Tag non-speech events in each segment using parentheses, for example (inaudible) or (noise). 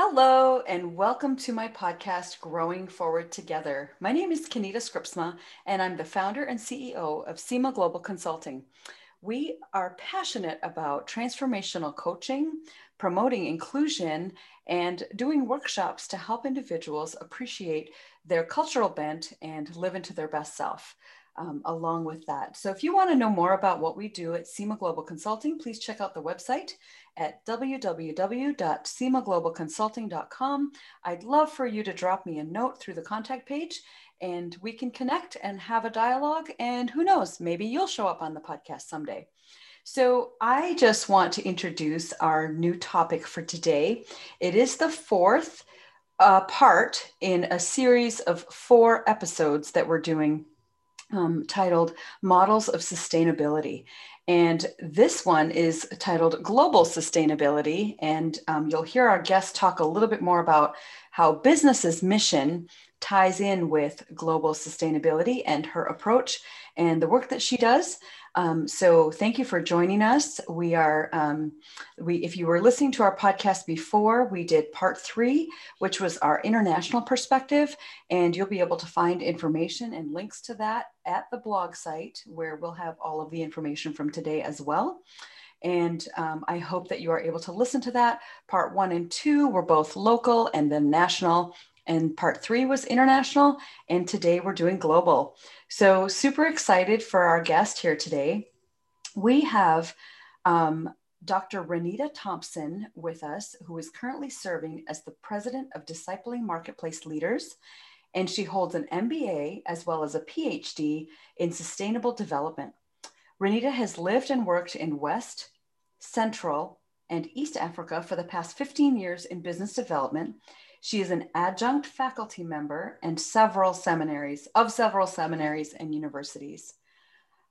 Hello, and welcome to my podcast, Growing Forward Together. My name is Kenita Scripsma, and I'm the founder and CEO of SEMA Global Consulting. We are passionate about transformational coaching, promoting inclusion, and doing workshops to help individuals appreciate their cultural bent and live into their best self um, along with that. So if you want to know more about what we do at SEMA Global Consulting, please check out the website at www.semaglobalconsulting.com. I'd love for you to drop me a note through the contact page and we can connect and have a dialogue. And who knows, maybe you'll show up on the podcast someday. So, I just want to introduce our new topic for today. It is the fourth uh, part in a series of four episodes that we're doing um, titled Models of Sustainability. And this one is titled Global Sustainability. And um, you'll hear our guest talk a little bit more about how business's mission ties in with global sustainability and her approach and the work that she does. Um, so thank you for joining us. We are, um, we, if you were listening to our podcast before, we did part three, which was our international perspective, and you'll be able to find information and links to that at the blog site where we'll have all of the information from today as well. And um, I hope that you are able to listen to that. Part one and two were both local and then national and part three was international. And today we're doing global. So, super excited for our guest here today. We have um, Dr. Renita Thompson with us, who is currently serving as the president of Discipling Marketplace Leaders. And she holds an MBA as well as a PhD in sustainable development. Renita has lived and worked in West, Central, and East Africa for the past 15 years in business development she is an adjunct faculty member and several seminaries of several seminaries and universities.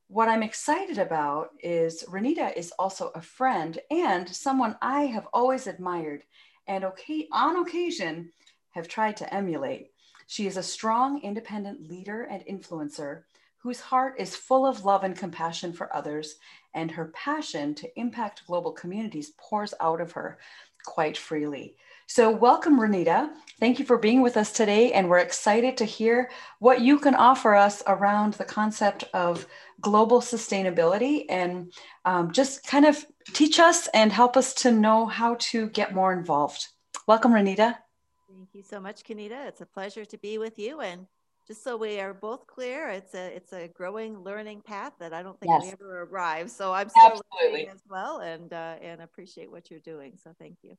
What I'm excited about is Renita is also a friend and someone I have always admired and okay, on occasion have tried to emulate. She is a strong, independent leader and influencer whose heart is full of love and compassion for others, and her passion to impact global communities pours out of her quite freely. So, welcome, Renita. Thank you for being with us today. And we're excited to hear what you can offer us around the concept of global sustainability and um, just kind of teach us and help us to know how to get more involved. Welcome, Renita. Thank you so much, Kenita. It's a pleasure to be with you. And just so we are both clear, it's a it's a growing learning path that I don't think yes. we ever arrive. So I'm still Absolutely. as well, and uh, and appreciate what you're doing. So thank you.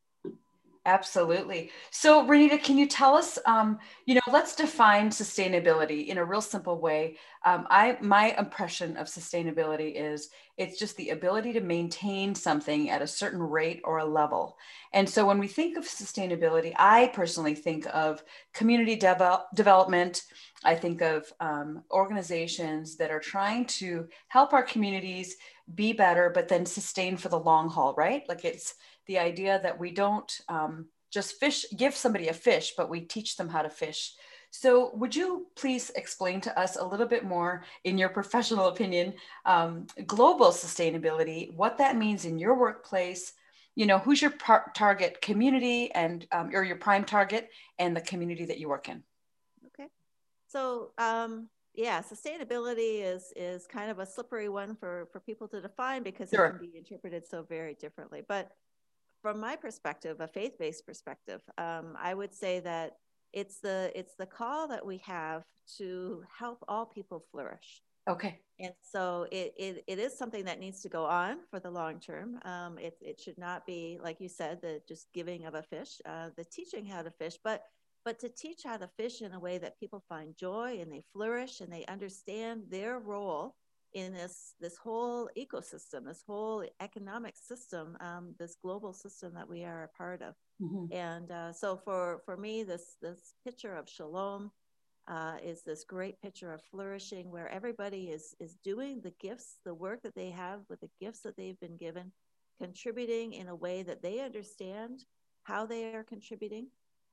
Absolutely. So, Renita, can you tell us, um, you know, let's define sustainability in a real simple way. Um, I, my impression of sustainability is it's just the ability to maintain something at a certain rate or a level. And so, when we think of sustainability, I personally think of community dev- development. I think of um, organizations that are trying to help our communities be better, but then sustain for the long haul, right? Like it's the idea that we don't um, just fish, give somebody a fish, but we teach them how to fish. So, would you please explain to us a little bit more, in your professional (laughs) opinion, um, global sustainability, what that means in your workplace? You know, who's your par- target community and um, or your prime target, and the community that you work in. Okay, so um, yeah, sustainability is is kind of a slippery one for for people to define because sure. it can be interpreted so very differently. But from my perspective, a faith-based perspective, um, I would say that it's the it's the call that we have to help all people flourish. Okay. And so it, it, it is something that needs to go on for the long term. Um, it, it should not be, like you said, the just giving of a fish, uh, the teaching how to fish, but but to teach how to fish in a way that people find joy and they flourish and they understand their role in this this whole ecosystem, this whole economic system, um, this global system that we are a part of. Mm-hmm. And uh, so for for me, this this picture of shalom uh, is this great picture of flourishing, where everybody is is doing the gifts, the work that they have with the gifts that they've been given, contributing in a way that they understand how they are contributing,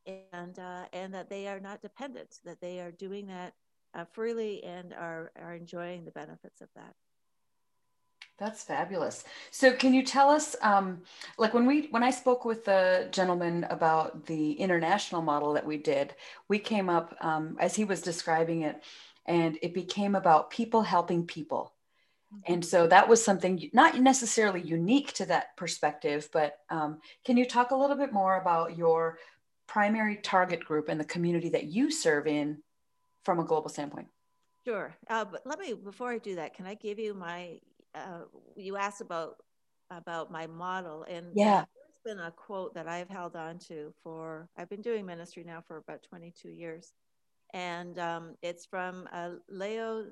and uh, and that they are not dependent, that they are doing that uh, freely and are, are enjoying the benefits of that. That's fabulous. So, can you tell us, um, like when we when I spoke with the gentleman about the international model that we did, we came up um, as he was describing it, and it became about people helping people. Mm-hmm. And so that was something not necessarily unique to that perspective, but um, can you talk a little bit more about your primary target group and the community that you serve in from a global standpoint? Sure. Uh, but let me, before I do that, can I give you my uh, you asked about about my model, and yeah, there's been a quote that I've held on to for I've been doing ministry now for about 22 years, and um, it's from uh, Lao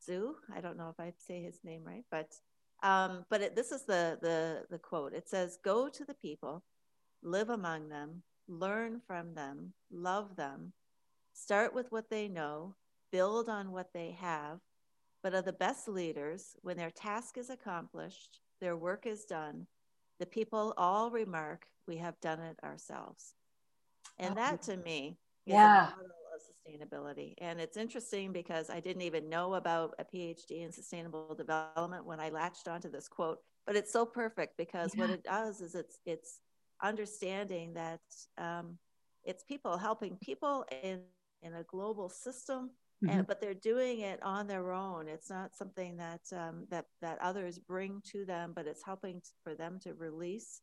Tzu. I don't know if I say his name right, but um, but it, this is the the the quote. It says, "Go to the people, live among them, learn from them, love them, start with what they know, build on what they have." but are the best leaders when their task is accomplished, their work is done, the people all remark, we have done it ourselves. And that to me is yeah. a model of sustainability. And it's interesting because I didn't even know about a PhD in sustainable development when I latched onto this quote, but it's so perfect because yeah. what it does is it's it's understanding that um, it's people helping people in in a global system mm-hmm. and but they're doing it on their own it's not something that um, that that others bring to them but it's helping for them to release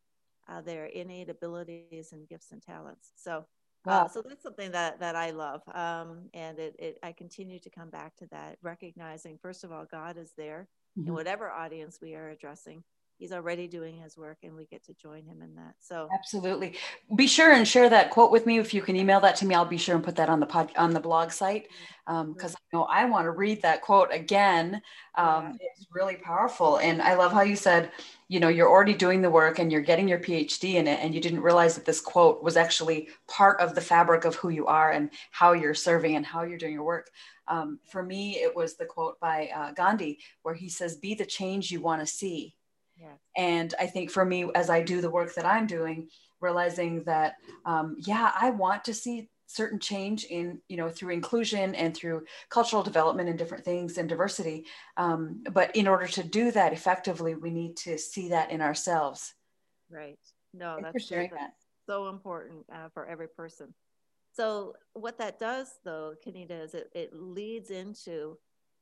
uh, their innate abilities and gifts and talents so uh, wow. Uh, so that's something that that I love, um, and it, it I continue to come back to that, recognizing first of all God is there mm-hmm. in whatever audience we are addressing, he's already doing his work and we get to join him in that so. Absolutely. Be sure and share that quote with me. If you can email that to me i'll be sure and put that on the pod on the blog site because um, i know i want to read that quote again um, yeah. it's really powerful. And i love how you said you know you're already doing the work and you're getting your phd in it and you didn't realize that this quote was actually part of the fabric of who you are and how you're serving and how you're doing your work. Um, for me it was the quote by uh, gandhi where he says be the change you want to see and I think for me, as I do the work that I'm doing, realizing that, um, yeah, I want to see certain change in, you know, through inclusion and through cultural development and different things and diversity. Um, but in order to do that effectively, we need to see that in ourselves. Right. No, that's, that's that. so important uh, for every person. So what that does though, Kenita, is it, it leads into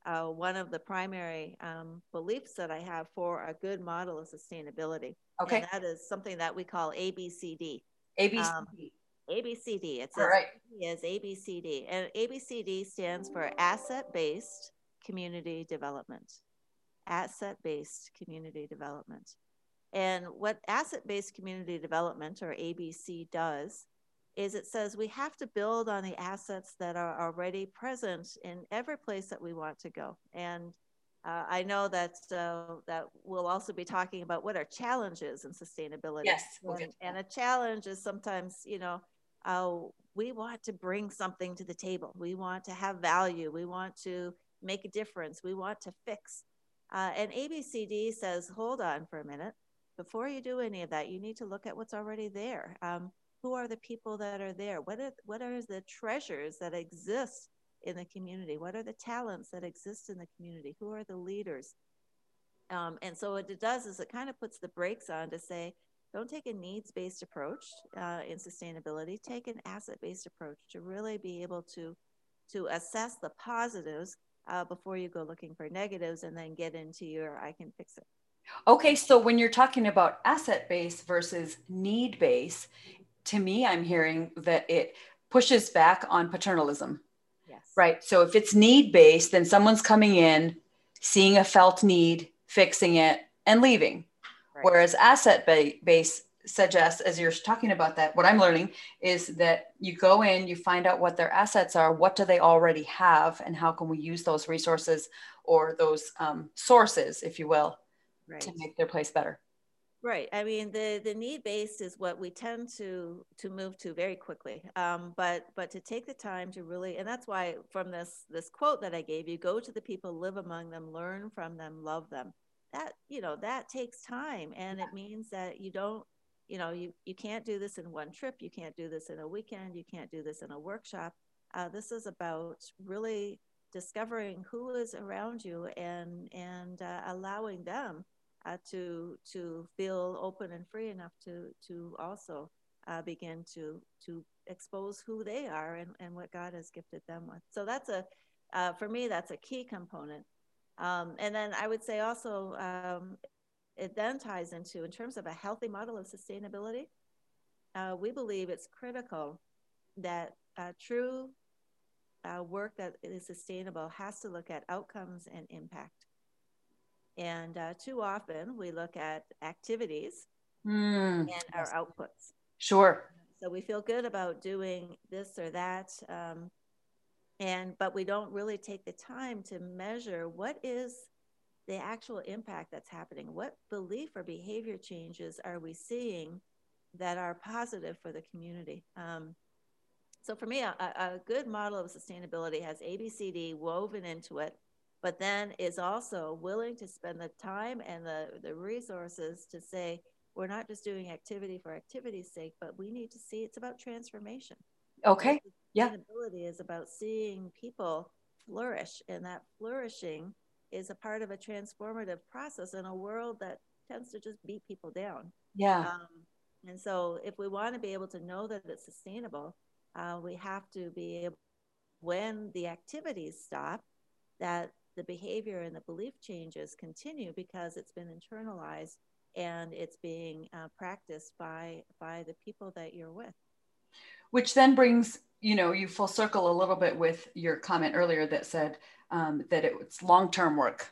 uh, one of the primary um, beliefs that I have for a good model of sustainability. Okay. And that is something that we call ABCD. ABCD. Um, ABCD. It's right. is ABCD. And ABCD stands for asset based community development. Asset based community development. And what asset based community development or ABC does is it says we have to build on the assets that are already present in every place that we want to go. And uh, I know that uh, that we'll also be talking about what are challenges in sustainability. Yes, we'll and, and, a challenge is sometimes, you know, uh, we want to bring something to the table. We want to have value. We want to make a difference. We want to fix. Uh, and ABCD says, hold on for a minute. Before you do any of that, you need to look at what's already there. Um, who are the people that are there? What are what are the treasures that exist in the community? What are the talents that exist in the community? Who are the leaders? Um, and so what it does is it kind of puts the brakes on to say don't take a needs-based approach uh, in sustainability. Take an asset-based approach to really be able to to assess the positives uh, before you go looking for negatives and then get into your i can fix it. Okay, so when you're talking about asset base versus need base, to me, I'm hearing that it pushes back on paternalism. Yes. Right. So if it's need based, then someone's coming in, seeing a felt need, fixing it, and leaving. Right. Whereas asset based suggests, as you're talking about that, what I'm learning is that you go in, you find out what their assets are, what do they already have, and how can we use those resources or those um, sources, if you will, right. to make their place better. Right. I mean, the the need based is what we tend to to move to very quickly. Um, but but to take the time to really, and that's why from this this quote that I gave you, go to the people, live among them, learn from them, love them. That you know that takes time, and it means that you don't, you know, you you can't do this in one trip. You can't do this in a weekend. You can't do this in a workshop. Uh, this is about really discovering who is around you and and uh, allowing them uh, to to feel open and free enough to to also uh, begin to to expose who they are and, and what God has gifted them with. So that's a uh, for me that's a key component. Um, and then I would say also um, it then ties into in terms of a healthy model of sustainability. Uh, we believe it's critical that uh, true uh, work that is sustainable has to look at outcomes and impact. And uh, too often we look at activities mm, and our outputs. Sure. So we feel good about doing this or that. Um, and but we don't really take the time to measure what is the actual impact that's happening what belief or behavior changes are we seeing that are positive for the community um, so for me a, a, good model of sustainability has abcd woven into it but then is also willing to spend the time and the, the resources to say we're not just doing activity for activity's sake but we need to see it's about transformation. Okay. Yeah. sustainability is about seeing people flourish and that flourishing is a part of a transformative process in a world that tends to just beat people down. Yeah. Um, and so if we want to be able to know that it's sustainable uh, we have to be able when the activities stop that the behavior and the belief changes continue because it's been internalized and it's being uh, practiced by by the people that you're with. Which then brings you know you full circle a little bit with your comment earlier that said um, that it's long-term work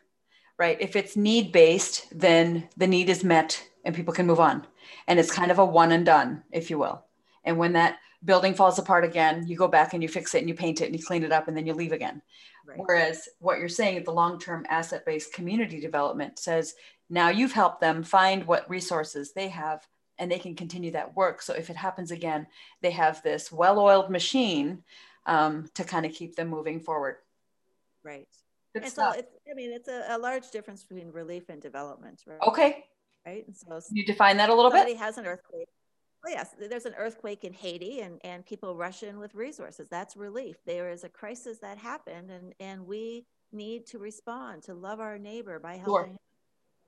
right? If it's need based then the need is met and people can move on. And it's kind of a one and done if you will. And when that building falls apart again you go back and you fix it and you paint it and you clean it up and then you leave again right. whereas what you're saying at the long-term asset-based community development says now you've helped them find what resources they have and they can continue that work. So if it happens again, they have this well-oiled machine um, to kind of keep them moving forward. Right. Stuff. so it's, I mean, it's a, a, large difference between relief and development, right? Okay. Right. And so you define that a little somebody bit. has an earthquake. Oh yes, there's an earthquake in Haiti, and and people rush in with resources. That's relief. There is a crisis that happened, and and we need to respond to love our neighbor by helping sure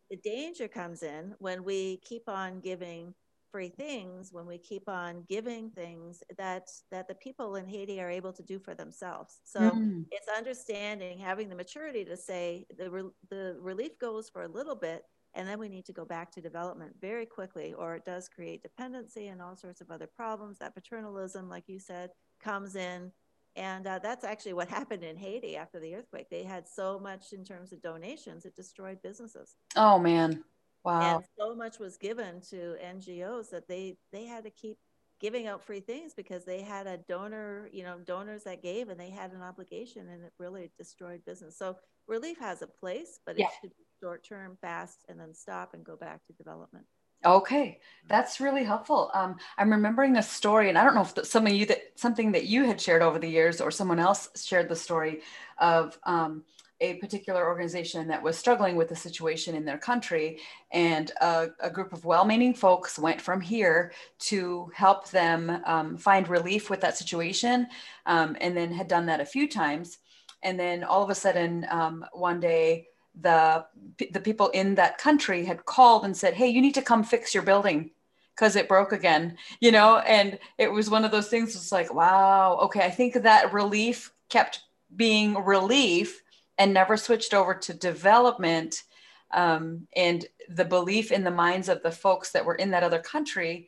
the danger comes in when we keep on giving free things when we keep on giving things that that the people in Haiti are able to do for themselves. So mm. it's understanding, having the maturity to say the re- the relief goes for a little bit, and then we need to go back to development very quickly, or it does create dependency and all sorts of other problems. That paternalism, like you said, comes in and uh, that's actually what (laughs) happened in Haiti after the earthquake. They had so much in terms of donations, it destroyed businesses. Oh, man. Wow. And so much was given to NGOs that they, they had to keep giving out free things because they had a donor, you know, donors that gave and they had an obligation and it really destroyed business. So relief has a place, but it should be short term, fast, and then stop and go back to development. Okay, that's really helpful. Um, I'm remembering a story, and I don't know if some of you that something that you had shared over the years, or someone else shared the story of um, a particular organization that was struggling with a situation in their country, and a, a group of well-meaning folks went from here to help them um, find relief with that situation, um, and then had done that a few times, and then all of a sudden, um, one day the the people in that country had called and said, "Hey, you need to come fix your building." because it broke again, you know, and it was one of those things. It's like, wow, okay, I think that relief kept being relief and never switched over to development. Um, and the belief in the minds of the folks that were in that other country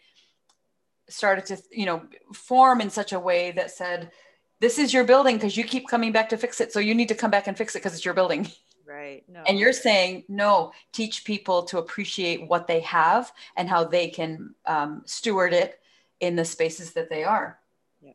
started to, you know, form in such a way that said, "This is your building because you keep coming back to fix it, so you need to come back and fix it because it's your building." (laughs) Right. No. And you're saying, no, teach people to appreciate what they have and how they can um, steward it in the spaces that they are. Yeah.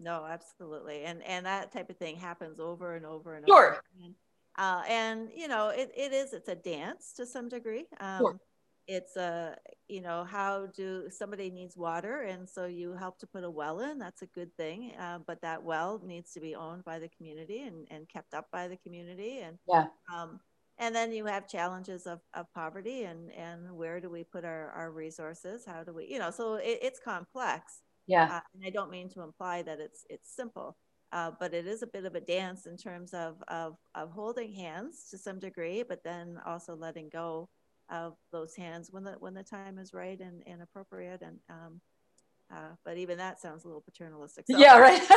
No, absolutely. And and that type of thing happens over and over and sure. over. Again. Uh, and you know, it, it is it's a dance to some degree. Um, sure it's a you know how do somebody needs water and so you help to put a well in that's a good thing uh, but that well needs to be owned by the community and, and kept up by the community and yeah. um, and then you have challenges of, of poverty and and where do we put our, our resources how do we you know so it, it's complex. Yeah. Uh, and i don't mean to imply that it's it's simple uh, but it is a bit of a dance in terms of, of of holding hands to some degree but then also letting go of those hands when the when the time is right and, and appropriate and um, uh, but even that sounds a little paternalistic. So. Yeah, right. (laughs)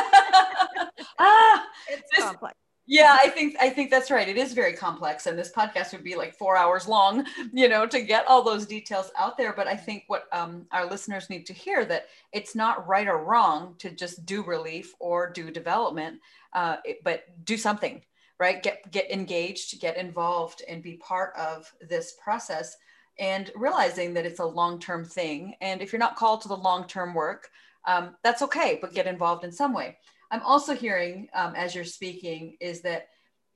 ah, it's this, complex. Yeah, I think I think that's right. It is very complex, and this podcast would be like four hours long, you know, to get all those details out there. But I think what um, our listeners need to hear that it's not right or wrong to just do relief or do development, uh, it, but do something right? Get get engaged get involved and be part of this process and realizing that it's a long-term thing. And if you're not called to the long-term work um, that's okay but get involved in some way. I'm also hearing um, as you're speaking is that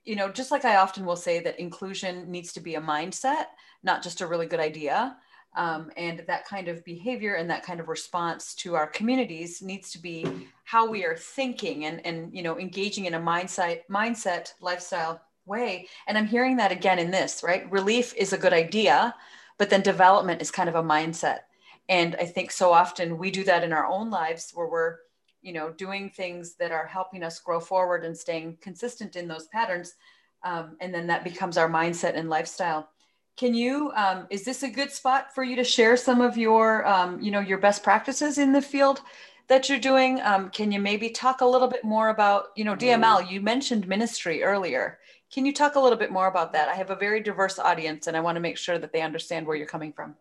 you know just like i often will say that inclusion needs to be a mindset not just a really good idea um, and that kind of behavior and that kind of response to our communities needs to be how we are thinking and, and you know engaging in a mindset mindset lifestyle way. And i'm hearing that again in this right? Relief is a good idea but then development is kind of a mindset. And i think so often we do that in our own lives where we're you know doing things that are helping us grow forward and staying consistent in those patterns um, and then that becomes our mindset and lifestyle can you, um, is this a good spot for you to share some of your, um, you know, your best practices in the field that you're doing? Um, can you maybe talk a little bit more about, you know, DML, you mentioned ministry earlier. Can you talk a little bit more about that? I have a very diverse audience and I want to make sure that they understand where you're coming from.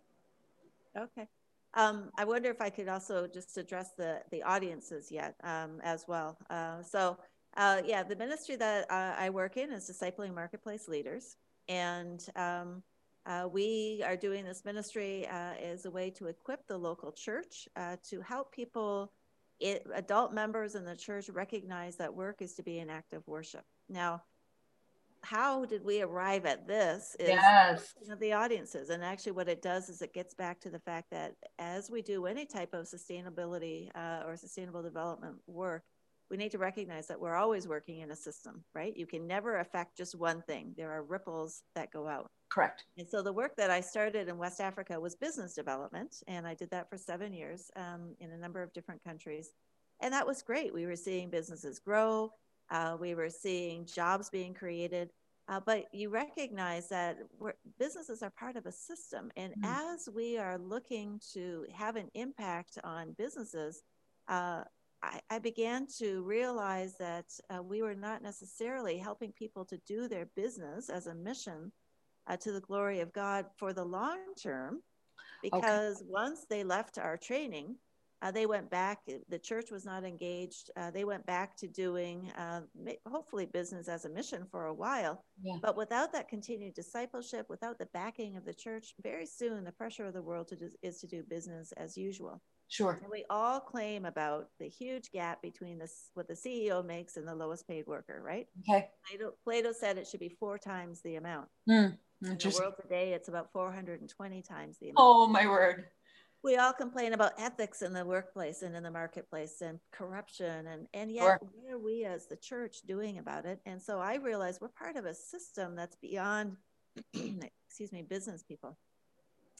Okay. Um, I wonder if I could also just address the, the audiences yet um, as well. Uh, so uh, yeah, the ministry that uh, I work in is discipling marketplace leaders. And um, uh, we are doing this ministry uh, as a way to equip the local church uh, to help people, it, adult members in the church, recognize that work is to be an act of worship. Now, how did we arrive at this? Is yes. the audiences, and actually, what it does is it gets back to the fact that as we do any type of sustainability uh, or sustainable development work, we need to recognize that we're always working in a system, right? You can never affect just one thing. There are ripples that go out. Correct. And so the work that I started in West Africa was business development, and I did that for seven years um, in a number of different countries. And that was great. We were seeing businesses grow, uh, we were seeing jobs being created. Uh, but you recognize that businesses are part of a system. And mm. as we are looking to have an impact on businesses, uh, I, I began to realize that uh, we were not necessarily helping people to do their business as a mission uh, to the glory of God for the long term, because okay. once they left our training, uh, they went back. The church was not engaged. Uh, they went back to doing uh, hopefully business as a mission for a while. Yeah. But without that continued discipleship, without the backing of the church, very soon the pressure of the world to do, is to do business as usual. Sure. And we all claim about the huge gap between this what the CEO makes and the lowest paid worker, right? Okay. Plato, Plato said it should be four times the amount. Mm, in the world today, it's about 420 times the amount. Oh my word. We all complain about ethics in the workplace and in the marketplace and corruption and and yet sure. what are we as the church doing about it? And so I realize we're part of a system that's beyond (clears throat) excuse me, business people.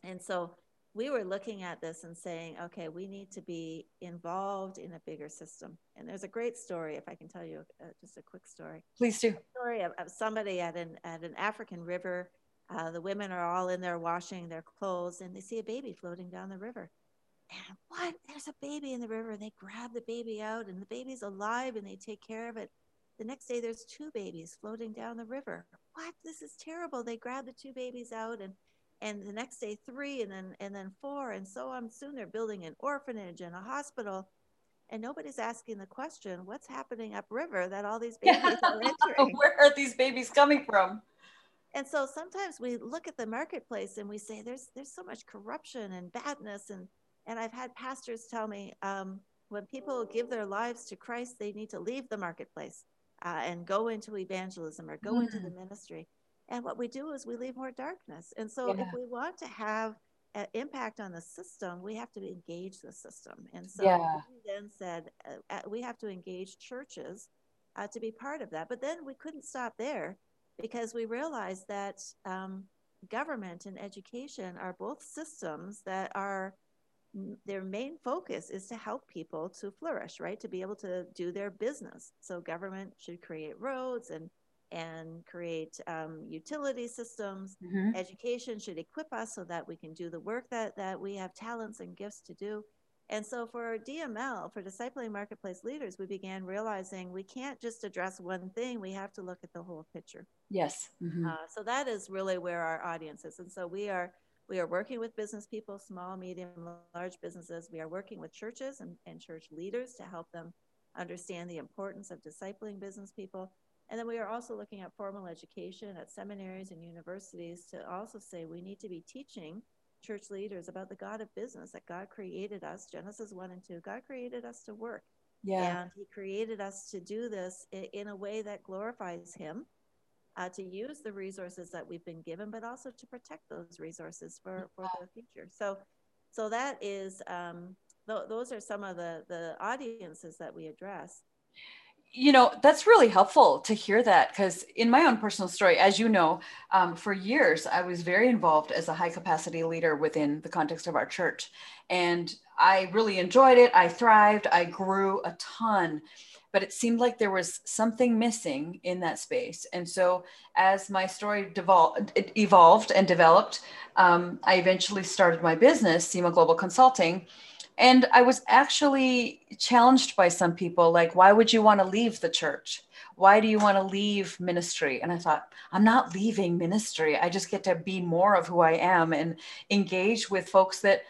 And so we were looking at this and saying, okay, we need to be involved in a bigger system. And there's a great story, if I can tell you uh, just a quick story. Please do. A story of, of, somebody at an at an African river. Uh, the women are all in there washing their clothes, and they see a baby floating down the river. And what? There's a baby in the river, and they grab the baby out, and the baby's alive, and they take care of it. The next day, there's two babies floating down the river. What? This is terrible. They grab the two babies out and and the next day three and then and then four and so on soon they're building an orphanage and a hospital and nobody's asking the question what's happening upriver that all these (laughs) babies are entering where are these babies coming from and so sometimes we look at the marketplace and we say there's there's so much corruption and badness and and i've had pastors tell me um, when people give their lives to christ they need to leave the marketplace uh, and go into evangelism or go mm. into the ministry and what we do is we leave more darkness. And so yeah. if we want to have an impact on the system, we have to engage the system. And so yeah. we then said uh, uh, we have to engage churches uh, to be part of that. But then we couldn't stop there because we realize that um, government and education are both systems that are their main focus is to help people to flourish, right? To be able to do their business. So government should create roads and and create um, utility systems. Mm-hmm. Education should equip us so that we can do the work that, that we have talents and gifts to do. And so for DML, for Discipling Marketplace Leaders, we began realizing we can't just address one thing, we have to look at the whole picture. Yes. Mm-hmm. Uh, so that is really where our audience is. And so we are we are working with business people, small, medium, large businesses. We are working with churches and, and church leaders to help them understand the importance of discipling business people. And then we are also looking at formal education at seminaries and universities to also say we need to be teaching church leaders about the God of business that God created us, Genesis 1 and 2. God created us to work. Yeah. And He created us to do this in a way that glorifies Him, uh, to use the resources that we've been given, but also to protect those resources for, for the future. So, so that is, um, th- those are some of the, the audiences that we address you know that's really helpful to hear that because in my own personal story as you know um, for years i was very involved as a high capacity leader within the context of our church. And i really enjoyed it. I thrived. I grew a ton. But it seemed like there was something missing in that space. And so as my story devolved, evolved and developed um, i eventually started my business sema global consulting and I was actually challenged by some people like, why would you want to leave the church? Why do you want to leave ministry? And I thought, I'm not leaving ministry. I just get to be more of who I am and engage with folks that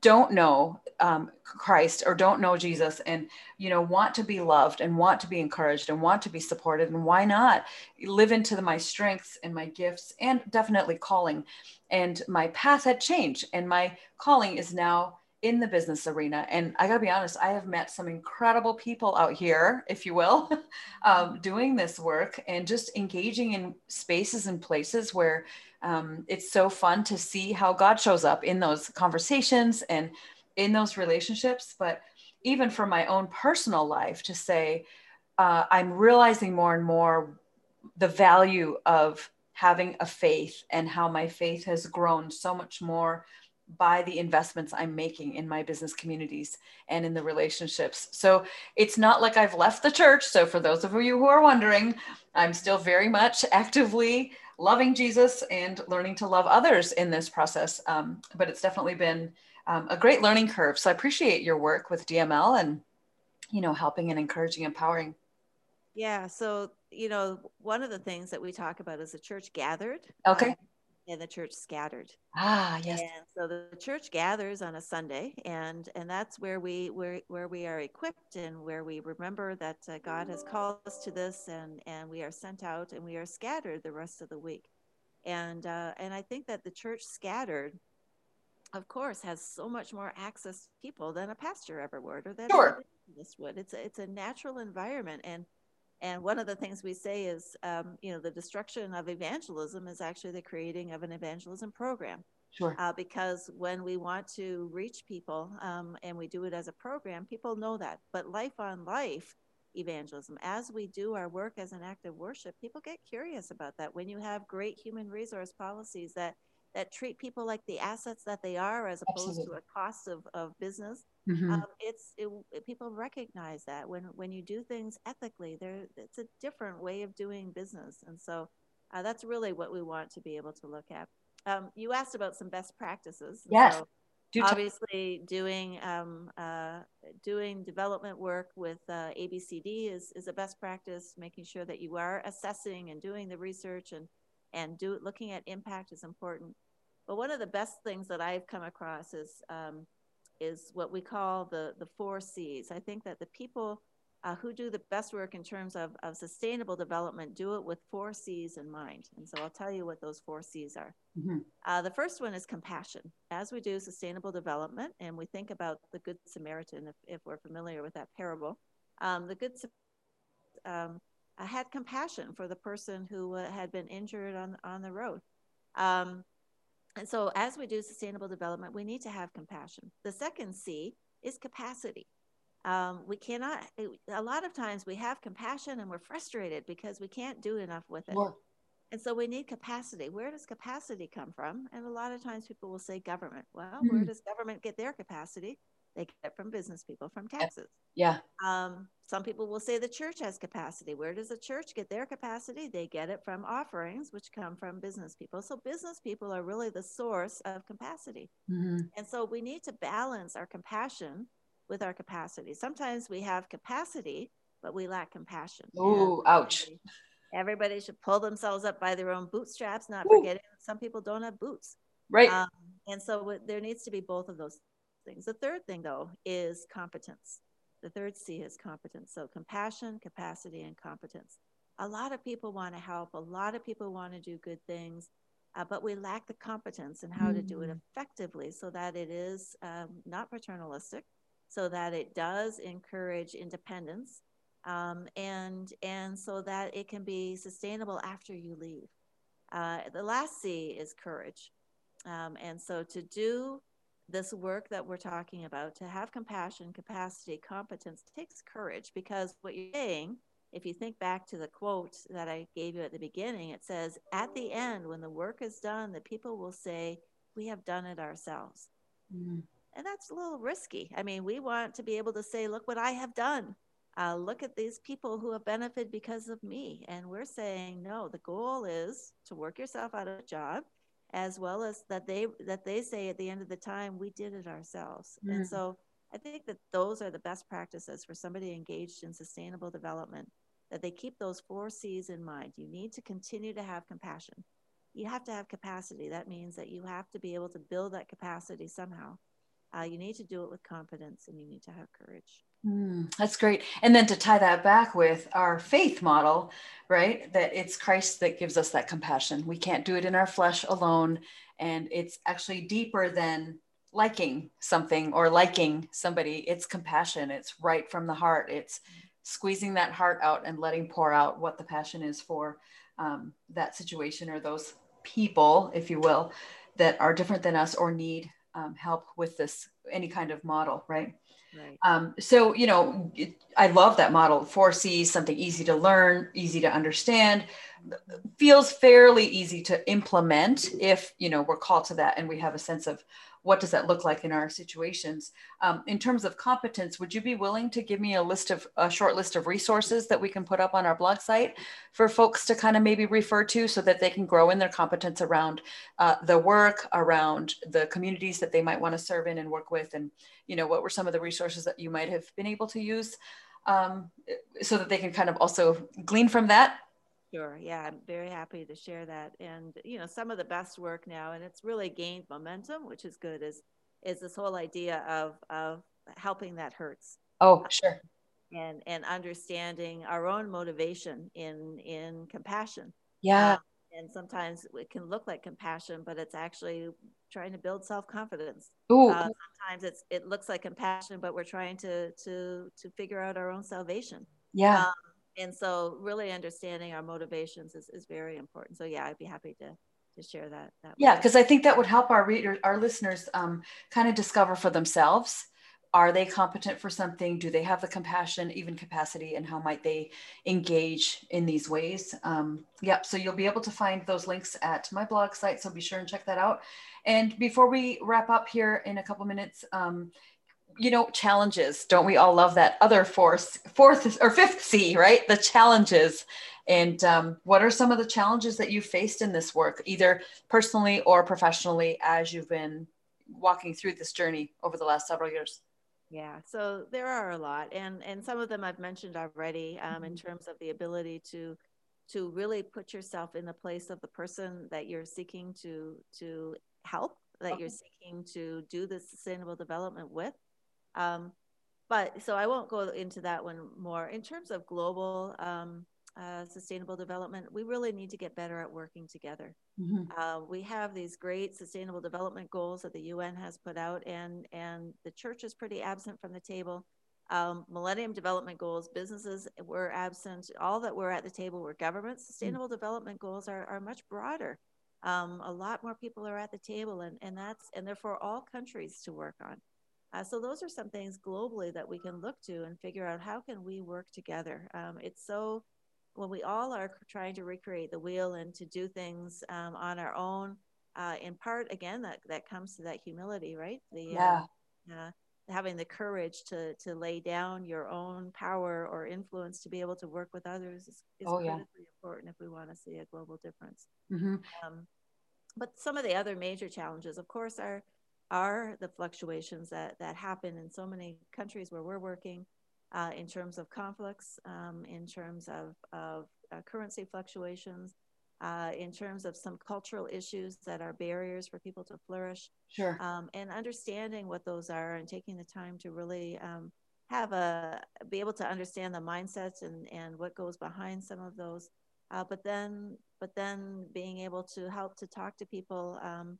don't know um, Christ or don't know Jesus and you know want to be loved and want to be encouraged and want to be supported and why not live into the, my strengths and my gifts and definitely calling and my path had changed and my calling is now in the business arena. And I gotta be honest, I have met some incredible people out here, if you will, (laughs) um, doing this work and just engaging in spaces and places where um, it's so fun to see how God shows up in those conversations and in those relationships. But even for my own personal life, to say, uh, I'm realizing more and more the value of having a faith and how my faith has grown so much more by the investments I'm making in my business communities and in the relationships. So it's not like I've left the church. So for those of you who are wondering, I'm still very much (laughs) actively loving Jesus and learning to love others in this process. Um, but it's definitely been um, a great learning curve. So I appreciate your work with DML and, you know, helping and encouraging, empowering. Yeah. So, you know, one of the things that we talk about is the church gathered. Okay. Um, and the church scattered. Ah, yes. And so the church gathers on a Sunday, and and that's where we where where we are equipped and where we remember that uh, God has called us to this, and and we are sent out and we are scattered the rest of the week, and uh, and I think that the church scattered, of course, has so much more access to people than a pastor ever would or than sure. this would. It's a, it's a natural environment, and and one of the things we say is, um, you know, the destruction of evangelism is actually the creating of an evangelism program. Sure. Uh, because when we want to reach people um, and we do it as a program, people know that. But life on life evangelism, as we do our work as an act of worship, people get curious about that. When you have great human resource policies that that treat people like the assets that they are as opposed Absolutely. to a cost of, of business mm-hmm. um, it's it, people recognize that when when you do things ethically there it's a different way of doing business. And so uh, that's really what we want to be able to look at. Um, you asked about some best practices. Yes. so do obviously t- doing um, uh, doing development work with uh, abcd is, is a best practice making sure that you are assessing and doing the research and and do looking at impact is important but one of the best things that I've come across is um, is what we call the the four C's. I think that the people uh, who do the best work in terms of, of sustainable development do it with four C's in mind. And so I'll tell you what those four C's are. Mm-hmm. Uh, the first one is compassion. As we do sustainable development and we think about the Good Samaritan, if, if we're familiar with that parable, um, the Good um, had compassion for the person who uh, had been injured on, on the road. Um, and so, as we do sustainable development, we need to have compassion. The second C is capacity. Um, we cannot, a lot of times we have compassion and we're frustrated because we can't do enough with it. And so we need capacity. Where does capacity come from? And a lot of times people will say government. Well, mm-hmm. where does government get their capacity? They get it from business people from taxes. Yeah. Um, some people will say the church has capacity. Where does the church get their capacity? They get it from offerings, which come from business people. So business people are really the source of capacity. Mm-hmm. And so we need to balance our compassion with our capacity. Sometimes we have capacity, but we lack compassion. Ooh, ouch. Everybody should pull themselves up by their own bootstraps, not Ooh. forgetting that some people don't have boots. Right. Um, and so there needs to be both of those things. The third thing, though, is competence. The third C is competence. So compassion, capacity, and competence. A lot of people want to help, a lot of people want to do good things, uh, but we lack the competence in how mm. to do it mm. effectively so that it is um, not paternalistic, so that it does encourage independence, um, and, and so that it can be sustainable after you leave. Uh, the last C is courage. Um, and so to do this work that we're talking about, to have compassion, capacity, competence takes courage because what you're saying, if you think back to the quote that I gave you at the beginning, it says, At the end, when the work is done, the people will say, We have done it ourselves. Mm-hmm. And that's a little risky. I mean, we want to be able to say, Look what I have done. Uh, look at these people who have benefited because of me. And we're saying, No, the goal is to work yourself out of a job as well as that they that they say at the end of the time we did it ourselves. Mm. and so i think that those are the best practices for somebody engaged in sustainable development that they keep those four c's in mind. You need to continue to have compassion. You have to have capacity. That means that you have to be able to build that capacity somehow. Uh, you need to do it with confidence and you need to have courage Mm, that's great. And then to tie that back with our faith model, right? That it's Christ that gives us that compassion. We can't do it in our flesh alone. And it's actually deeper than liking something or liking somebody. It's compassion. It's right from the heart. It's squeezing that heart out and letting pour out what the passion is for um, that situation or those people, if you will, that are different than us or need um, help with this, any kind of model, right? Um, so, you know, I love that model. 4C, something easy to learn, easy to understand, feels fairly easy to implement if, you know, we're called to that and we have a sense of what does that look like in our situations. Um, in terms of competence, would you be willing to give me a list of a short list of resources that we can put up on our blog site for folks to kind of maybe refer to so that they can grow in their competence around uh, the work, around the communities that they might want to serve in and work with, and you know what were some of the resources that you might have been able to use um, so that they can kind of also glean from that Sure. Yeah, I'm very happy to share that. And you know, some of the best work now, and it's really gained momentum, which is good. Is is this whole idea of of helping that hurts. Oh, sure. And and understanding our own motivation in in compassion. Yeah. Um, and sometimes it can look like compassion, but it's actually trying to build self confidence. Uh, sometimes it's it looks like compassion, but we're trying to to to figure out our own salvation. Yeah. Um, and so really understanding our motivations is, is very important. So yeah i'd be happy to to share that, that yeah because i think that would help our readers our listeners um, kind of discover for themselves are they competent for something? Do they have the compassion even capacity and how might they engage in these ways? Um, yep so you'll be able to find those links at my blog site so be sure and check that out. And before we wrap up here in a couple minutes um, you know, challenges. Don't we all love that other fourth, fourth or fifth C, right? The challenges. And um, what are some of the challenges that you faced in this work, either personally or professionally, as you've been walking through this journey over the last several years? Yeah, so there are a lot, and and some of them I've mentioned already, um, mm-hmm. in terms of the ability to to really put yourself in the place of the person that you're seeking to to help, that okay. you're seeking to do the sustainable development with. Um, but so I won't go into that one more. In terms of global um, uh, sustainable development, we really need to get better at working together. Mm-hmm. Uh, we have these great sustainable development goals that the UN has put out, and and the church is pretty absent from the table. Um, Millennium Development Goals, businesses were absent. All that were at the table were governments. Mm. Sustainable mm-hmm. Development Goals are, are much broader. Um, a lot more people are at the table, and, and that's and therefore all countries to work on. Uh, so those are some things globally that we can look to and figure out how can we work together. Um, it's so when we all are trying to recreate the wheel and to do things um, on our own. Uh, in part, again, that that comes to that humility, right? The, uh, yeah. Uh, having the courage to to lay down your own power or influence to be able to work with others is, is oh, critically yeah. important if we want to see a global difference. Mm-hmm. Um, but some of the other major challenges, of course, are are the fluctuations that that happen in so many countries where we're working, uh, in terms of conflicts, um, in terms of of uh, currency fluctuations, uh, in terms of some cultural issues that are barriers for people to flourish. Sure. Um, and understanding what those are and taking the time to really um, have a be able to understand the mindsets and and what goes behind some of those. Uh, but then but then being able to help to talk to people um,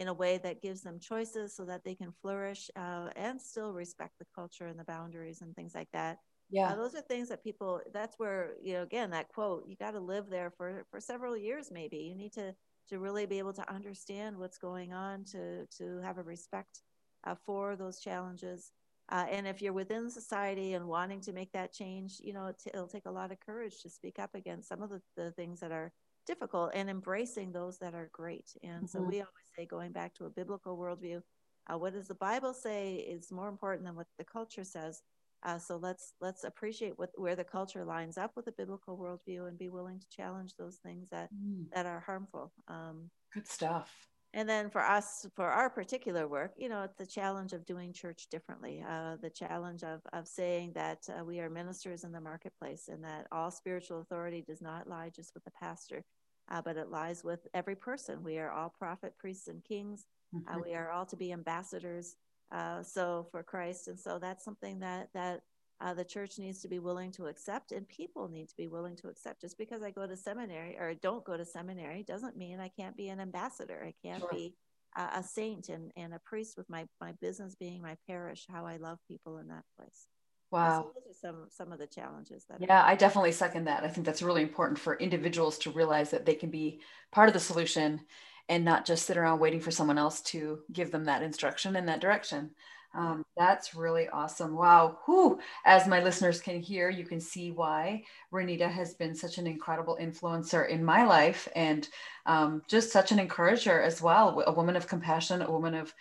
in a way that gives them choices so that they can flourish uh, and still respect the culture and the boundaries and things like that. Yeah. Uh, those are things that people that's where you know again that quote you got to live there for for several years maybe. You need to to really be able to understand what's going on to to have a respect uh, for those challenges. Uh, and if you're within society and wanting to make that change you know it t- it'll take a lot of courage to speak up against some of the, the things that are difficult and embracing those that are great and mm-hmm. so we always say going back to a biblical worldview uh, what does the bible say is more important than what the culture says uh, so let's let's appreciate what where the culture lines up with the biblical worldview and be willing to challenge those things that mm. that are harmful. Um, Good stuff. And then for us, for our particular work, you know, it's the challenge of doing church differently. Uh, the challenge of of saying that uh, we are ministers in the marketplace, and that all spiritual authority does not lie just with the pastor, uh, but it lies with every person. We are all prophet, priests, and kings. Uh, mm-hmm. we are all to be ambassadors uh, so for Christ, and so that's something that that uh, the church needs to be willing to accept, and people need to be willing to accept. Just because I go to seminary or don't go to seminary doesn't mean I can't be an ambassador. I can't sure. be uh, a saint and, and a priest with my my business being my parish. How I love people in that place. Wow. So some some of the challenges that Yeah, I definitely second that. I think that's really important for individuals to realize that they can be part of the solution and not just sit around waiting for someone else to give them that instruction in that direction. Um, that's really awesome. Wow. Who, as my listeners can hear, you can see why Renita has been such an incredible influencer in my life and um, just such an encourager as well. A woman of compassion, a woman of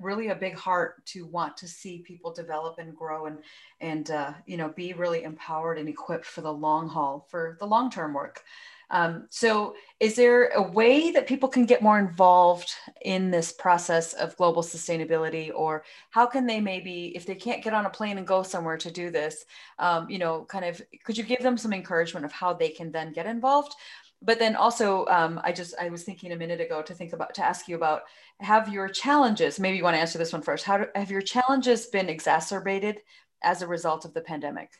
really a big heart to want to see people develop and grow and and uh, you know be really empowered and equipped for the long haul for the long term work um, so, is there a way that people can get more involved in this process of global sustainability, or how can they maybe, if they can't get on a plane and go somewhere to do this, um, you know, kind of, could you give them some encouragement of how they can then get involved? But then also, um, I just I was thinking a minute ago to think about to ask you about have your challenges. Maybe you want to answer this one first. How do, have your challenges been exacerbated as a result of the pandemic?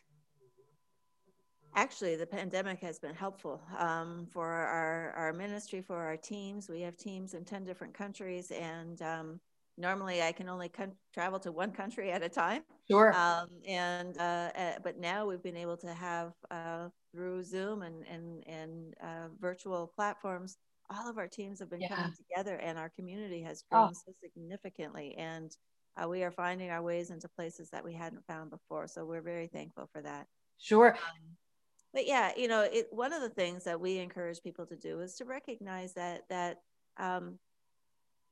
actually the pandemic has been helpful um, for our, our ministry for our teams we have teams in 10 different countries and um, normally i can only travel to one country at a time sure um, and uh, uh, but now we've been able to have uh, through zoom and and, and uh, virtual platforms all of our teams have been yeah. coming together and our community has grown oh. so significantly and uh, we are finding our ways into places that we hadn't found before so we're very thankful for that Sure. Um, but yeah, you know, it, one of the things that we encourage people to do is to recognize that that um,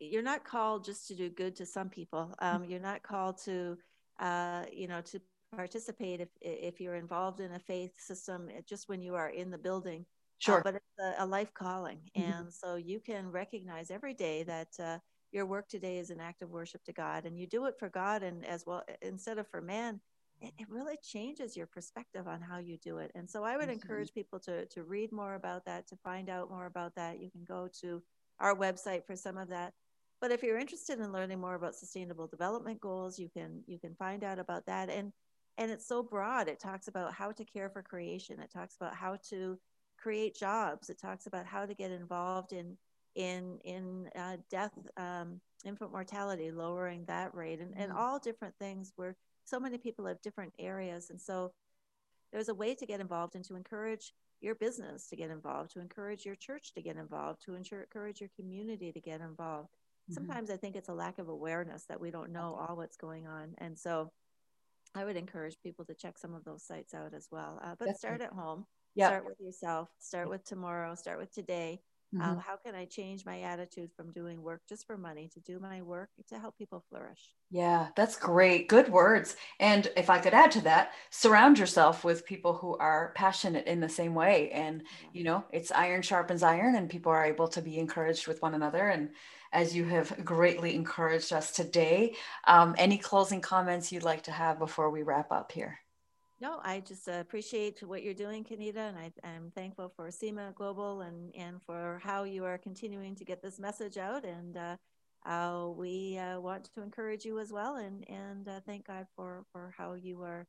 you're not called just to do good to some people. Um, mm-hmm. you're not called to, uh, you know, to participate if if you're involved in a faith system eh, just when you are in the building. Uh, sure. Uh, but it's a, a life calling, mm-hmm. and so you can recognize every day that. Uh, your work today is an act of worship to God, and you do it for God and as well instead of for man it, it really changes your perspective on how you do it. And so I would mm-hmm. encourage people to, to read more about that, to find out more about that. You can go to our website for some of that. But if you're interested in learning more about sustainable development goals, you can you can find out about that. And and it's so broad. It talks about how to care for creation. It talks about how to create jobs. It talks about how to get involved in in in uh, death, um, infant mortality, lowering that rate, and, and mm-hmm. all different things where so many people have different areas. And so there's a way to get involved and to encourage your business to get involved, to encourage your church to get involved, to ensure, encourage your community to get involved. Mm-hmm. Sometimes I think it's a lack of awareness that we don't know all what's going on. And so I would encourage people to check some of those sites out as well. Uh, but start at home. Yep. Start with yourself. Start with tomorrow. Start with today. Um, mm-hmm. Um, how can I change my attitude from doing work just for money to do my work to help people flourish? Yeah, that's great. Good words. And if I could add to that, surround yourself with people who are passionate in the same way. And, you know, it's iron sharpens iron, and people are able to be encouraged with one another. And as you have greatly encouraged us today, um, any closing comments you'd like to have before we wrap up here? No, I just uh, appreciate what you're doing, Kenita, and I, am thankful for SEMA Global and, and for how you are continuing to get this message out. And uh, uh, we uh, want to encourage you as well, and and uh, thank God for for how you are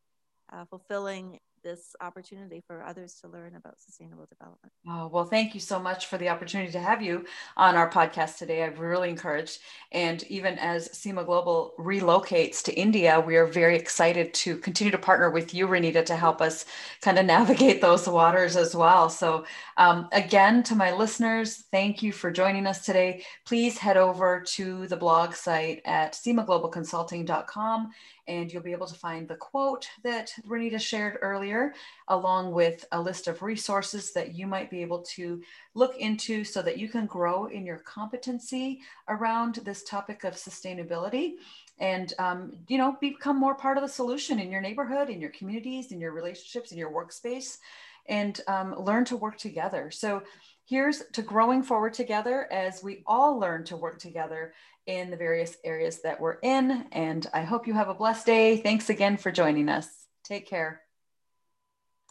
uh, fulfilling this opportunity for others to learn about sustainable development. Oh, well, thank you so much for the opportunity to have you on our podcast today. I've really encouraged. And even as SEMA Global relocates to India, we are very excited to continue to partner with you, Renita, to help us kind of navigate those waters as well. So, um, again, to my listeners, thank you for joining us today. Please head over to the blog site at semaglobalconsulting.com and you'll be able to find the quote that Renita shared earlier, along with a list of resources that you might be able to look into so that you can grow in your competency around this topic of sustainability and um, you know become more part of the solution in your neighborhood in your communities in your relationships in your workspace and um, learn to work together. So here's to growing forward together as we all learn to work together in the various areas that we're in. And I hope you have a blessed day. Thanks again for joining us. Take care.